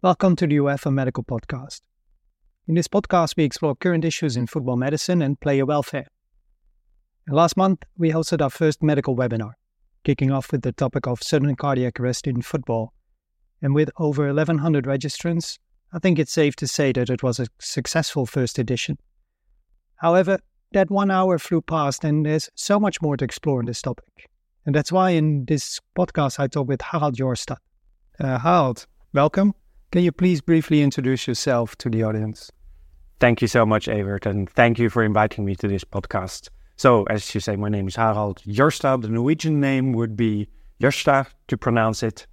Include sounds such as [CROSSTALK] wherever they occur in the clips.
Welcome to the UEFA Medical Podcast. In this podcast, we explore current issues in football medicine and player welfare. And last month, we hosted our first medical webinar, kicking off with the topic of sudden cardiac arrest in football. And with over 1,100 registrants, I think it's safe to say that it was a successful first edition. However, that one hour flew past, and there's so much more to explore in this topic. And that's why in this podcast, I talk with Harald Jorstad. Uh, Harald, welcome. Can you please briefly introduce yourself to the audience? Thank you so much, Evert, and thank you for inviting me to this podcast. So, as you say, my name is Harald Jorstad. The Norwegian name would be Jørstad to pronounce it.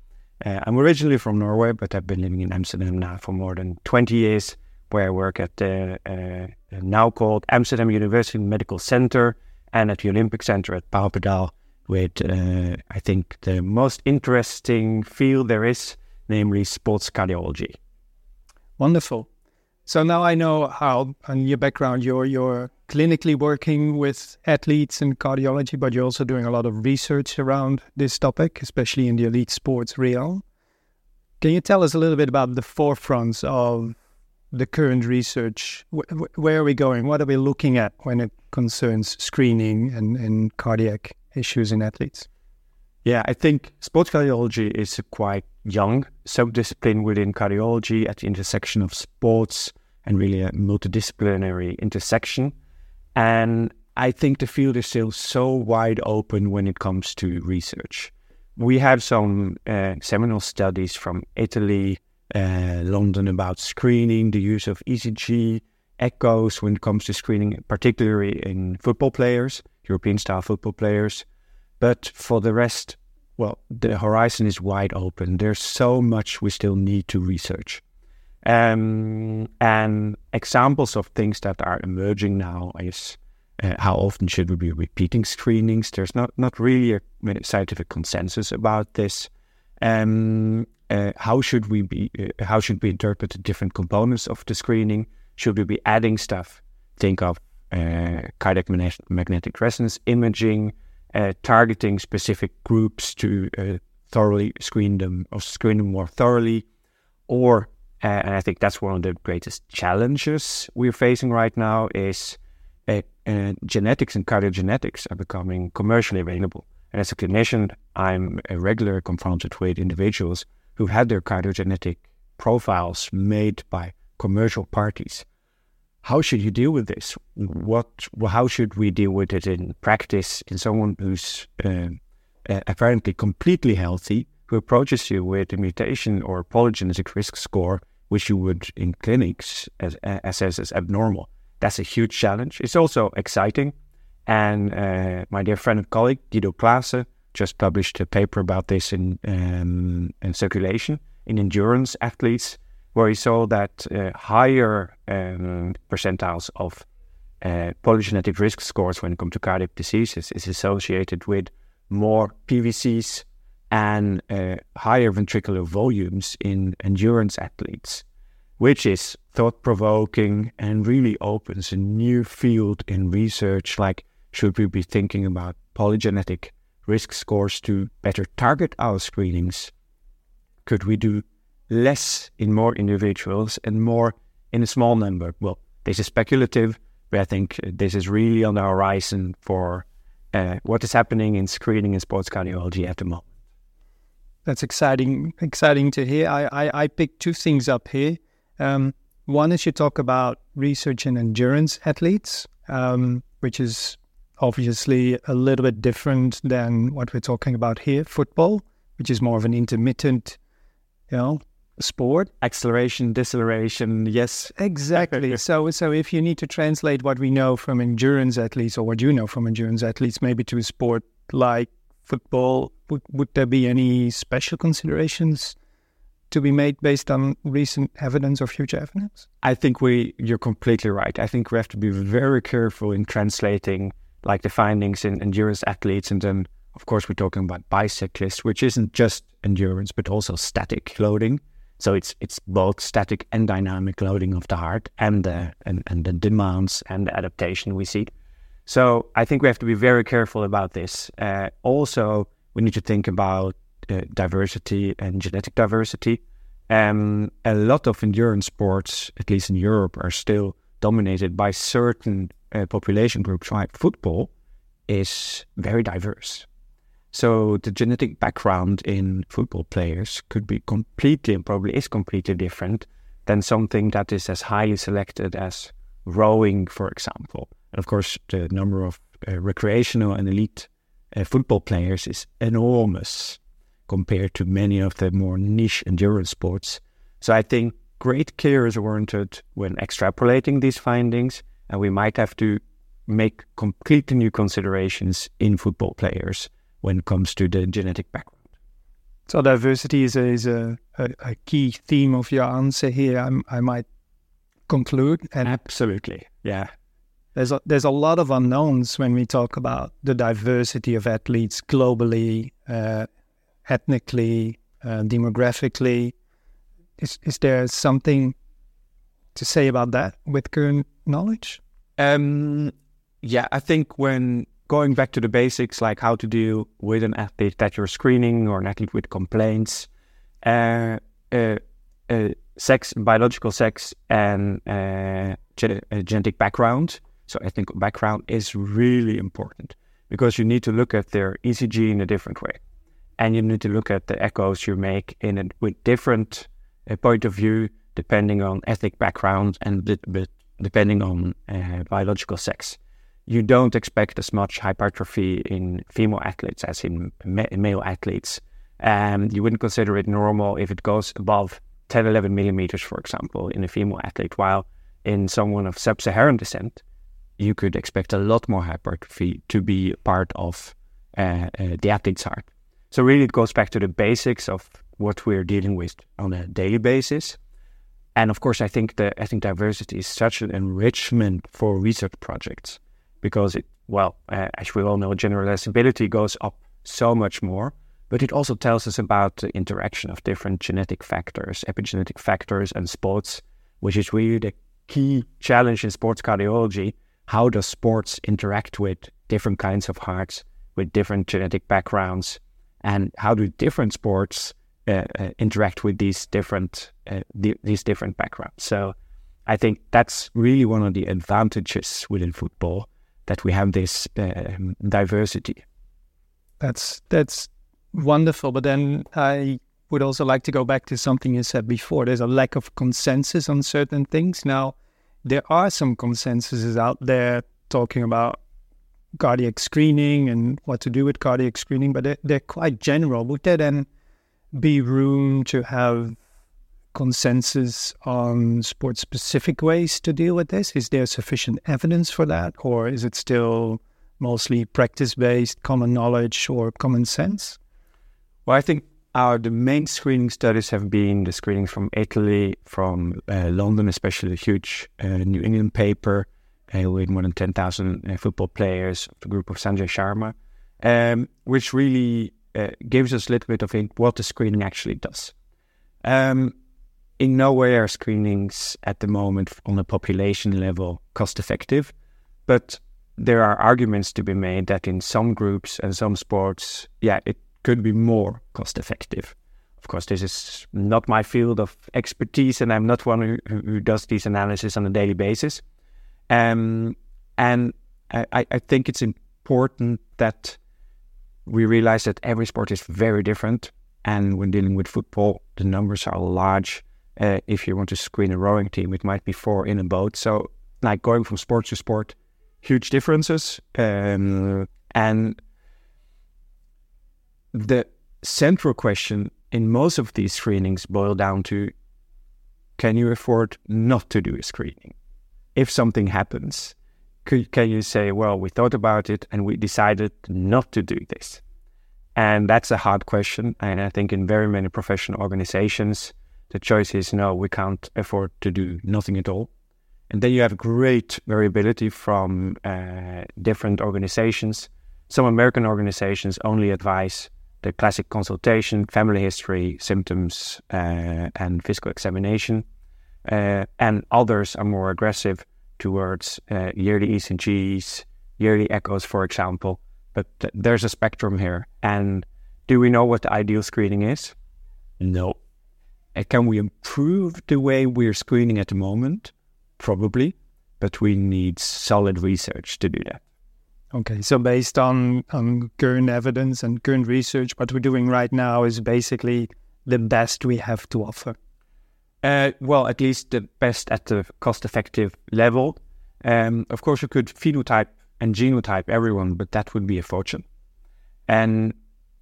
Uh, I'm originally from Norway, but I've been living in Amsterdam now for more than 20 years, where I work at the uh, now called Amsterdam University Medical Center and at the Olympic Center at Papendal, with uh, I think the most interesting field there is namely sports cardiology. Wonderful. So now I know how, on your background, you're you're clinically working with athletes in cardiology, but you're also doing a lot of research around this topic, especially in the elite sports realm. Can you tell us a little bit about the forefronts of the current research? where are we going? What are we looking at when it concerns screening and, and cardiac issues in athletes? Yeah, I think sports cardiology is a quite young subdiscipline within cardiology at the intersection of sports and really a multidisciplinary intersection. And I think the field is still so wide open when it comes to research. We have some uh, seminal studies from Italy, uh, London about screening, the use of ECG, echoes when it comes to screening, particularly in football players, European style football players. But for the rest, well, the horizon is wide open. There's so much we still need to research. Um, and examples of things that are emerging now is uh, how often should we be repeating screenings? There's not, not really a scientific consensus about this. Um, uh, how should we be? Uh, how should we interpret the different components of the screening? Should we be adding stuff? Think of uh, cardiac magnetic resonance imaging, uh, targeting specific groups to uh, thoroughly screen them or screen them more thoroughly. Or, uh, and I think that's one of the greatest challenges we're facing right now is uh, genetics and cardiogenetics are becoming commercially available. And as a clinician, I'm regularly confronted with individuals who've had their cardiogenetic profiles made by commercial parties how should you deal with this? What, how should we deal with it in practice in someone who's uh, apparently completely healthy, who approaches you with a mutation or polygenetic risk score, which you would in clinics as, assess as abnormal? That's a huge challenge. It's also exciting. And uh, my dear friend and colleague, Guido Claessen, just published a paper about this in, um, in circulation in endurance athletes where he saw that uh, higher um, percentiles of uh, polygenetic risk scores when it comes to cardiac diseases is associated with more PVCs and uh, higher ventricular volumes in endurance athletes, which is thought provoking and really opens a new field in research. Like, should we be thinking about polygenetic risk scores to better target our screenings? Could we do less in more individuals and more in a small number. Well, this is speculative, but I think this is really on the horizon for uh, what is happening in screening in sports cardiology at the moment. That's exciting, exciting to hear. I, I, I picked two things up here. Um, one is you talk about research in endurance athletes, um, which is obviously a little bit different than what we're talking about here, football, which is more of an intermittent, you know, sport acceleration deceleration yes exactly. so so if you need to translate what we know from endurance athletes or what you know from endurance athletes maybe to a sport like football would, would there be any special considerations to be made based on recent evidence or future evidence? I think we you're completely right. I think we have to be very careful in translating like the findings in endurance athletes. And then of course we're talking about bicyclists which isn't just endurance but also static loading so it's it's both static and dynamic loading of the heart and the and, and the demands and the adaptation we see. So I think we have to be very careful about this. Uh, also, we need to think about uh, diversity and genetic diversity. Um, a lot of endurance sports, at least in Europe, are still dominated by certain uh, population groups. Like football is very diverse. So the genetic background in football players could be completely and probably is completely different than something that is as highly selected as rowing, for example. And of course, the number of uh, recreational and elite uh, football players is enormous compared to many of the more niche endurance sports. So I think great care is warranted when extrapolating these findings, and we might have to make completely new considerations in football players when it comes to the genetic background. So diversity is a, is a, a, a key theme of your answer here. I, I might conclude. And Absolutely, yeah. There's a, there's a lot of unknowns when we talk about the diversity of athletes globally, uh, ethnically, uh, demographically. Is is there something to say about that with current knowledge? Um, yeah, I think when going back to the basics, like how to deal with an athlete that you're screening or an athlete with complaints, uh, uh, uh, sex, biological sex, and uh, uh, genetic background. So ethnic background is really important because you need to look at their ECG in a different way, and you need to look at the echoes you make in a with different uh, point of view depending on ethnic background and depending on biological sex you don't expect as much hypertrophy in female athletes as in ma- male athletes. Um, you wouldn't consider it normal if it goes above 10, 11 millimeters, for example, in a female athlete, while in someone of sub Saharan descent, you could expect a lot more hypertrophy to be part of uh, uh, the athlete's heart. So, really, it goes back to the basics of what we're dealing with on a daily basis. And of course, I think the ethnic diversity is such an enrichment for research projects because it, well, uh, as we all know, generalizability goes up so much more. But it also tells us about the interaction of different genetic factors, epigenetic factors, and sports, which is really the key challenge in sports cardiology. How does sports interact with different kinds of hearts, with different genetic backgrounds, and how do different sports uh, uh, interact with these different uh, these different backgrounds? So, I think that's really one of the advantages within football that we have this uh, diversity. That's that's wonderful. But then I would also like to go back to something you said before. There's a lack of consensus on certain things. Now, there are some consensuses out there talking about cardiac screening and what to do with cardiac screening, but they're, they're quite general. Would there then be room to have consensus on sport specific ways to deal with this? Is there sufficient evidence for that, or is it still mostly practice based, common knowledge, or common sense? Well, I think our the main screening studies have been the screenings from Italy, from uh, London, especially the huge uh, New England paper uh, with more than 10,000 uh, football players, the group of Sanjay Sharma, um, which really uh, gives us a little bit of what the screening actually does. Um, in no way are screenings at the moment on a population level cost effective, but there are arguments to be made that in some groups and some sports, yeah, it could be more cost effective. Of course, this is not my field of expertise, and I'm not one who, who does these analysis on a daily basis. Um, and I, I think it's important that we realize that every sport is very different. And when dealing with football, the numbers are large uh, if you want to screen a rowing team, it might be four in a boat. So, like going from sport to sport, huge differences. Um, and the central question in most of these screenings boil down to can you afford not to do a screening? If something happens, could, can you say, well, we thought about it and we decided not to do this? And that's a hard question. And I think in very many professional organizations, the choice is no, we can't afford to do nothing at all. And then you have great variability from uh, different organizations. Some American organizations only advise the classic consultation, family history, symptoms, uh, and physical examination. Uh, and others are more aggressive towards uh, yearly ECGs, yearly echoes, for example. But th- there's a spectrum here. And do we know what the ideal screening is? No can we improve the way we're screening at the moment? Probably, but we need solid research to do that. Okay, so based on, on current evidence and current research, what we're doing right now is basically the best we have to offer. Uh, well, at least the best at the cost effective level. Um, of course, you could phenotype and genotype everyone, but that would be a fortune. And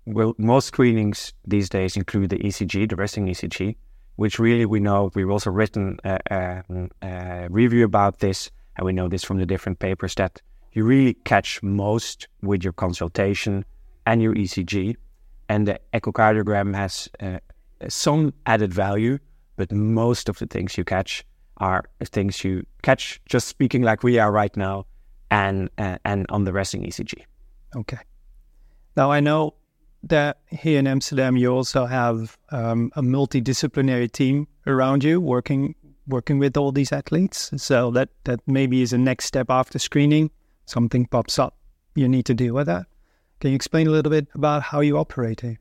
well, most screenings these days include the ECG, the resting ECG, which really we know we've also written a, a, a review about this, and we know this from the different papers that you really catch most with your consultation and your ECG, and the echocardiogram has uh, some added value but most of the things you catch are things you catch just speaking like we are right now and uh, and on the resting ECG. Okay. Now I know that here in Amsterdam you also have um, a multidisciplinary team around you working working with all these athletes. So that that maybe is a next step after screening. Something pops up, you need to deal with that. Can you explain a little bit about how you operate here?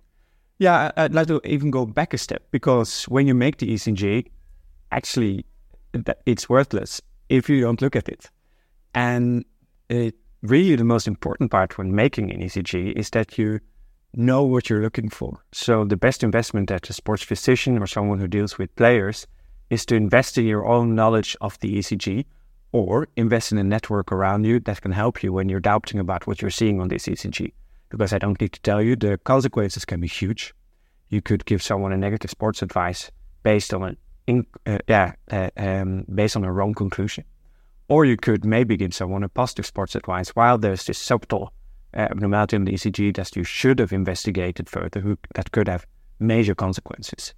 Yeah, I'd like to even go back a step because when you make the ECG, actually, it's worthless if you don't look at it. And it, really, the most important part when making an ECG is that you know what you're looking for. So, the best investment that a sports physician or someone who deals with players is to invest in your own knowledge of the ECG or invest in a network around you that can help you when you're doubting about what you're seeing on this ECG because I don't need to tell you the consequences can be huge. You could give someone a negative sports advice based on an uh, yeah uh, um, based on a wrong conclusion, or you could maybe give someone a positive sports advice while there's this subtle abnormality in the ECG that you should have investigated further, who, that could have major consequences.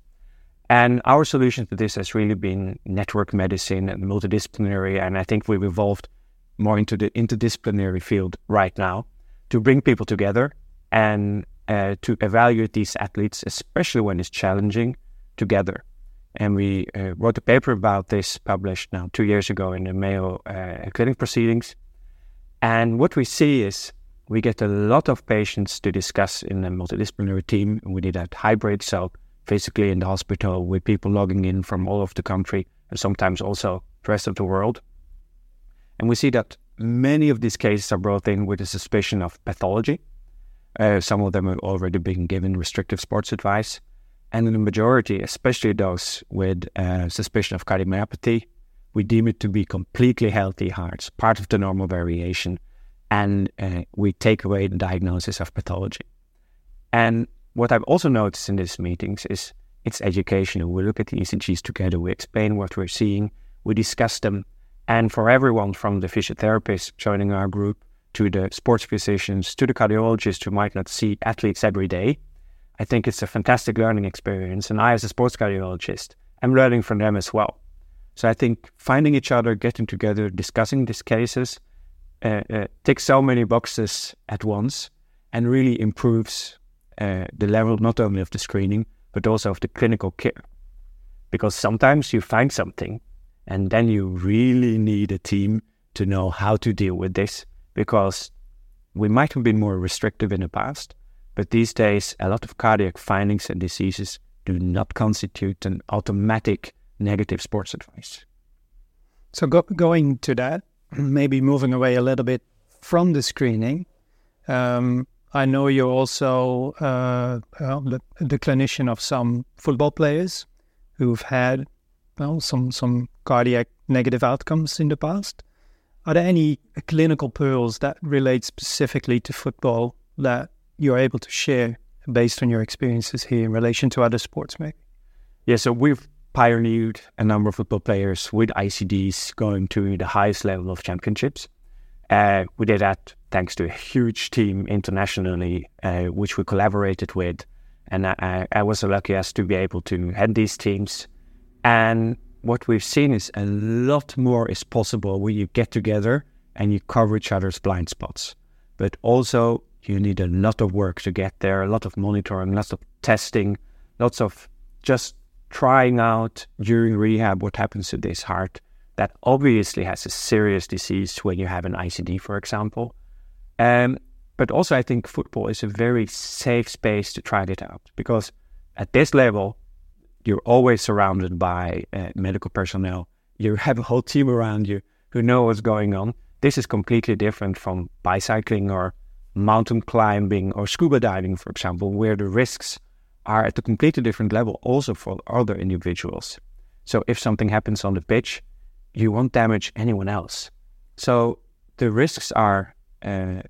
And our solution to this has really been network medicine and multidisciplinary, and I think we've evolved more into the interdisciplinary field right now to bring people together and uh, to evaluate these athletes, especially when it's challenging, together. And we uh, wrote a paper about this, published now two years ago in the Mayo uh, Clinic Proceedings. And what we see is we get a lot of patients to discuss in a multidisciplinary team. We did that hybrid, so physically in the hospital with people logging in from all over the country and sometimes also the rest of the world. And we see that Many of these cases are brought in with a suspicion of pathology. Uh, some of them have already been given restrictive sports advice. And in the majority, especially those with uh, suspicion of cardiomyopathy, we deem it to be completely healthy hearts, part of the normal variation, and uh, we take away the diagnosis of pathology. And what I've also noticed in these meetings is it's educational. We look at the ECGs together, we explain what we're seeing, we discuss them, and for everyone from the physiotherapists joining our group to the sports physicians to the cardiologists who might not see athletes every day, I think it's a fantastic learning experience. And I, as a sports cardiologist, am learning from them as well. So I think finding each other, getting together, discussing these cases uh, uh, ticks so many boxes at once and really improves uh, the level not only of the screening, but also of the clinical care. Because sometimes you find something and then you really need a team to know how to deal with this because we might have been more restrictive in the past, but these days, a lot of cardiac findings and diseases do not constitute an automatic negative sports advice. So, go, going to that, [CLEARS THROAT] maybe moving away a little bit from the screening, um, I know you're also uh, the, the clinician of some football players who've had well, some some cardiac negative outcomes in the past. Are there any clinical pearls that relate specifically to football that you're able to share based on your experiences here in relation to other sports, maybe? Yeah, so we've pioneered a number of football players with ICDs going to the highest level of championships. Uh, we did that thanks to a huge team internationally, uh, which we collaborated with. And I, I was so lucky as to be able to head these teams and what we've seen is a lot more is possible when you get together and you cover each other's blind spots. But also, you need a lot of work to get there, a lot of monitoring, lots of testing, lots of just trying out during rehab what happens to this heart that obviously has a serious disease when you have an ICD, for example. Um, but also, I think football is a very safe space to try it out because at this level, you're always surrounded by uh, medical personnel. You have a whole team around you who know what's going on. This is completely different from bicycling or mountain climbing or scuba diving, for example, where the risks are at a completely different level also for other individuals. So if something happens on the pitch, you won't damage anyone else. So the risks are uh,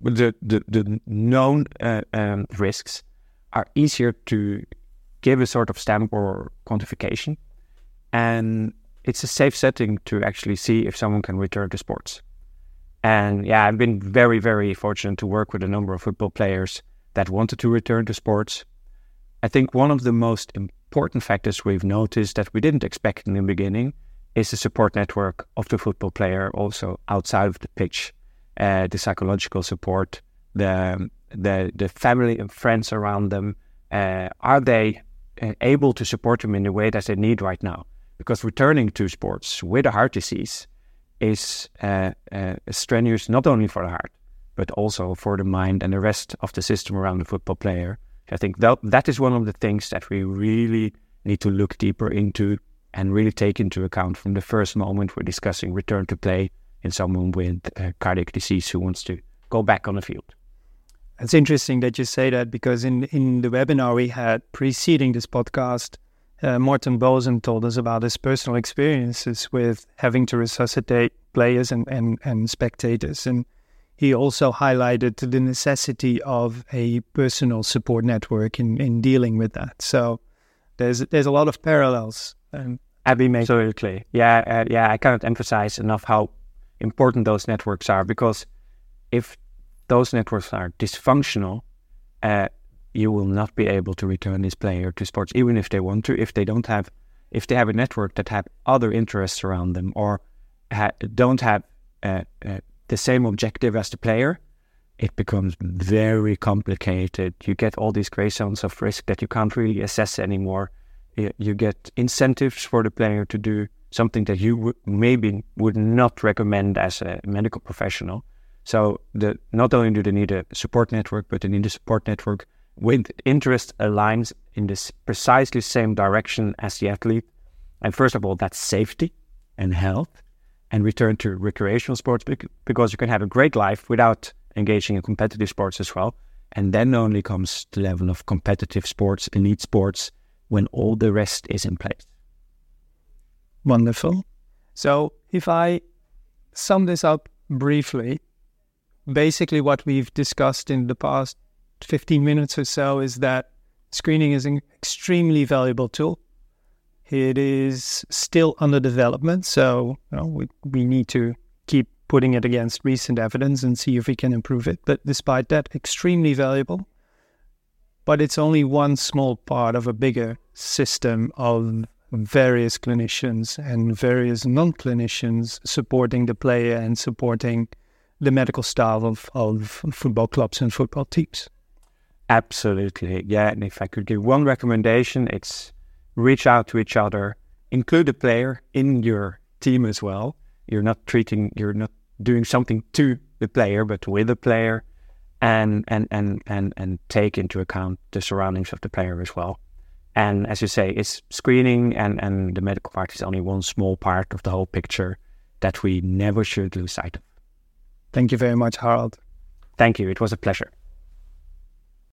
the, the, the known uh, um, risks are easier to give a sort of stamp or quantification. And it's a safe setting to actually see if someone can return to sports. And yeah, I've been very, very fortunate to work with a number of football players that wanted to return to sports. I think one of the most important factors we've noticed that we didn't expect in the beginning is the support network of the football player also outside of the pitch uh, the psychological support, the the the family and friends around them. Uh, are they uh, able to support them in the way that they need right now? Because returning to sports with a heart disease is uh, uh, strenuous not only for the heart but also for the mind and the rest of the system around the football player. I think that that is one of the things that we really need to look deeper into and really take into account from the first moment we're discussing return to play in someone with cardiac disease who wants to go back on the field. It's interesting that you say that because in, in the webinar we had preceding this podcast, uh, Morten Boesen told us about his personal experiences with having to resuscitate players and, and, and spectators. And he also highlighted the necessity of a personal support network in, in dealing with that. So there's there's a lot of parallels. Um, Absolutely, yeah, uh, yeah. I cannot emphasize enough how important those networks are because if those networks are dysfunctional, uh, you will not be able to return this player to sports, even if they want to. If they don't have, if they have a network that have other interests around them or ha- don't have uh, uh, the same objective as the player, it becomes very complicated. You get all these gray zones of risk that you can't really assess anymore. You, get incentives for the player to do something that you w- maybe would not recommend as a medical professional. So the not only do they need a support network, but they need a support network with interest aligns in this precisely same direction as the athlete. And first of all, that's safety and health, and return to recreational sports because you can have a great life without engaging in competitive sports as well. And then only comes the level of competitive sports, elite sports, when all the rest is in place. Wonderful. So, if I sum this up briefly, basically what we've discussed in the past 15 minutes or so is that screening is an extremely valuable tool. It is still under development, so you know, we, we need to keep putting it against recent evidence and see if we can improve it. But despite that, extremely valuable. But it's only one small part of a bigger system of various clinicians and various non clinicians supporting the player and supporting the medical staff of, of football clubs and football teams. Absolutely. Yeah. And if I could give one recommendation, it's reach out to each other, include the player in your team as well. You're not treating, you're not doing something to the player, but with the player and, and, and, and, and take into account the surroundings of the player as well. And as you say, it's screening and, and the medical part is only one small part of the whole picture that we never should lose sight of. Thank you very much, Harald. Thank you. It was a pleasure.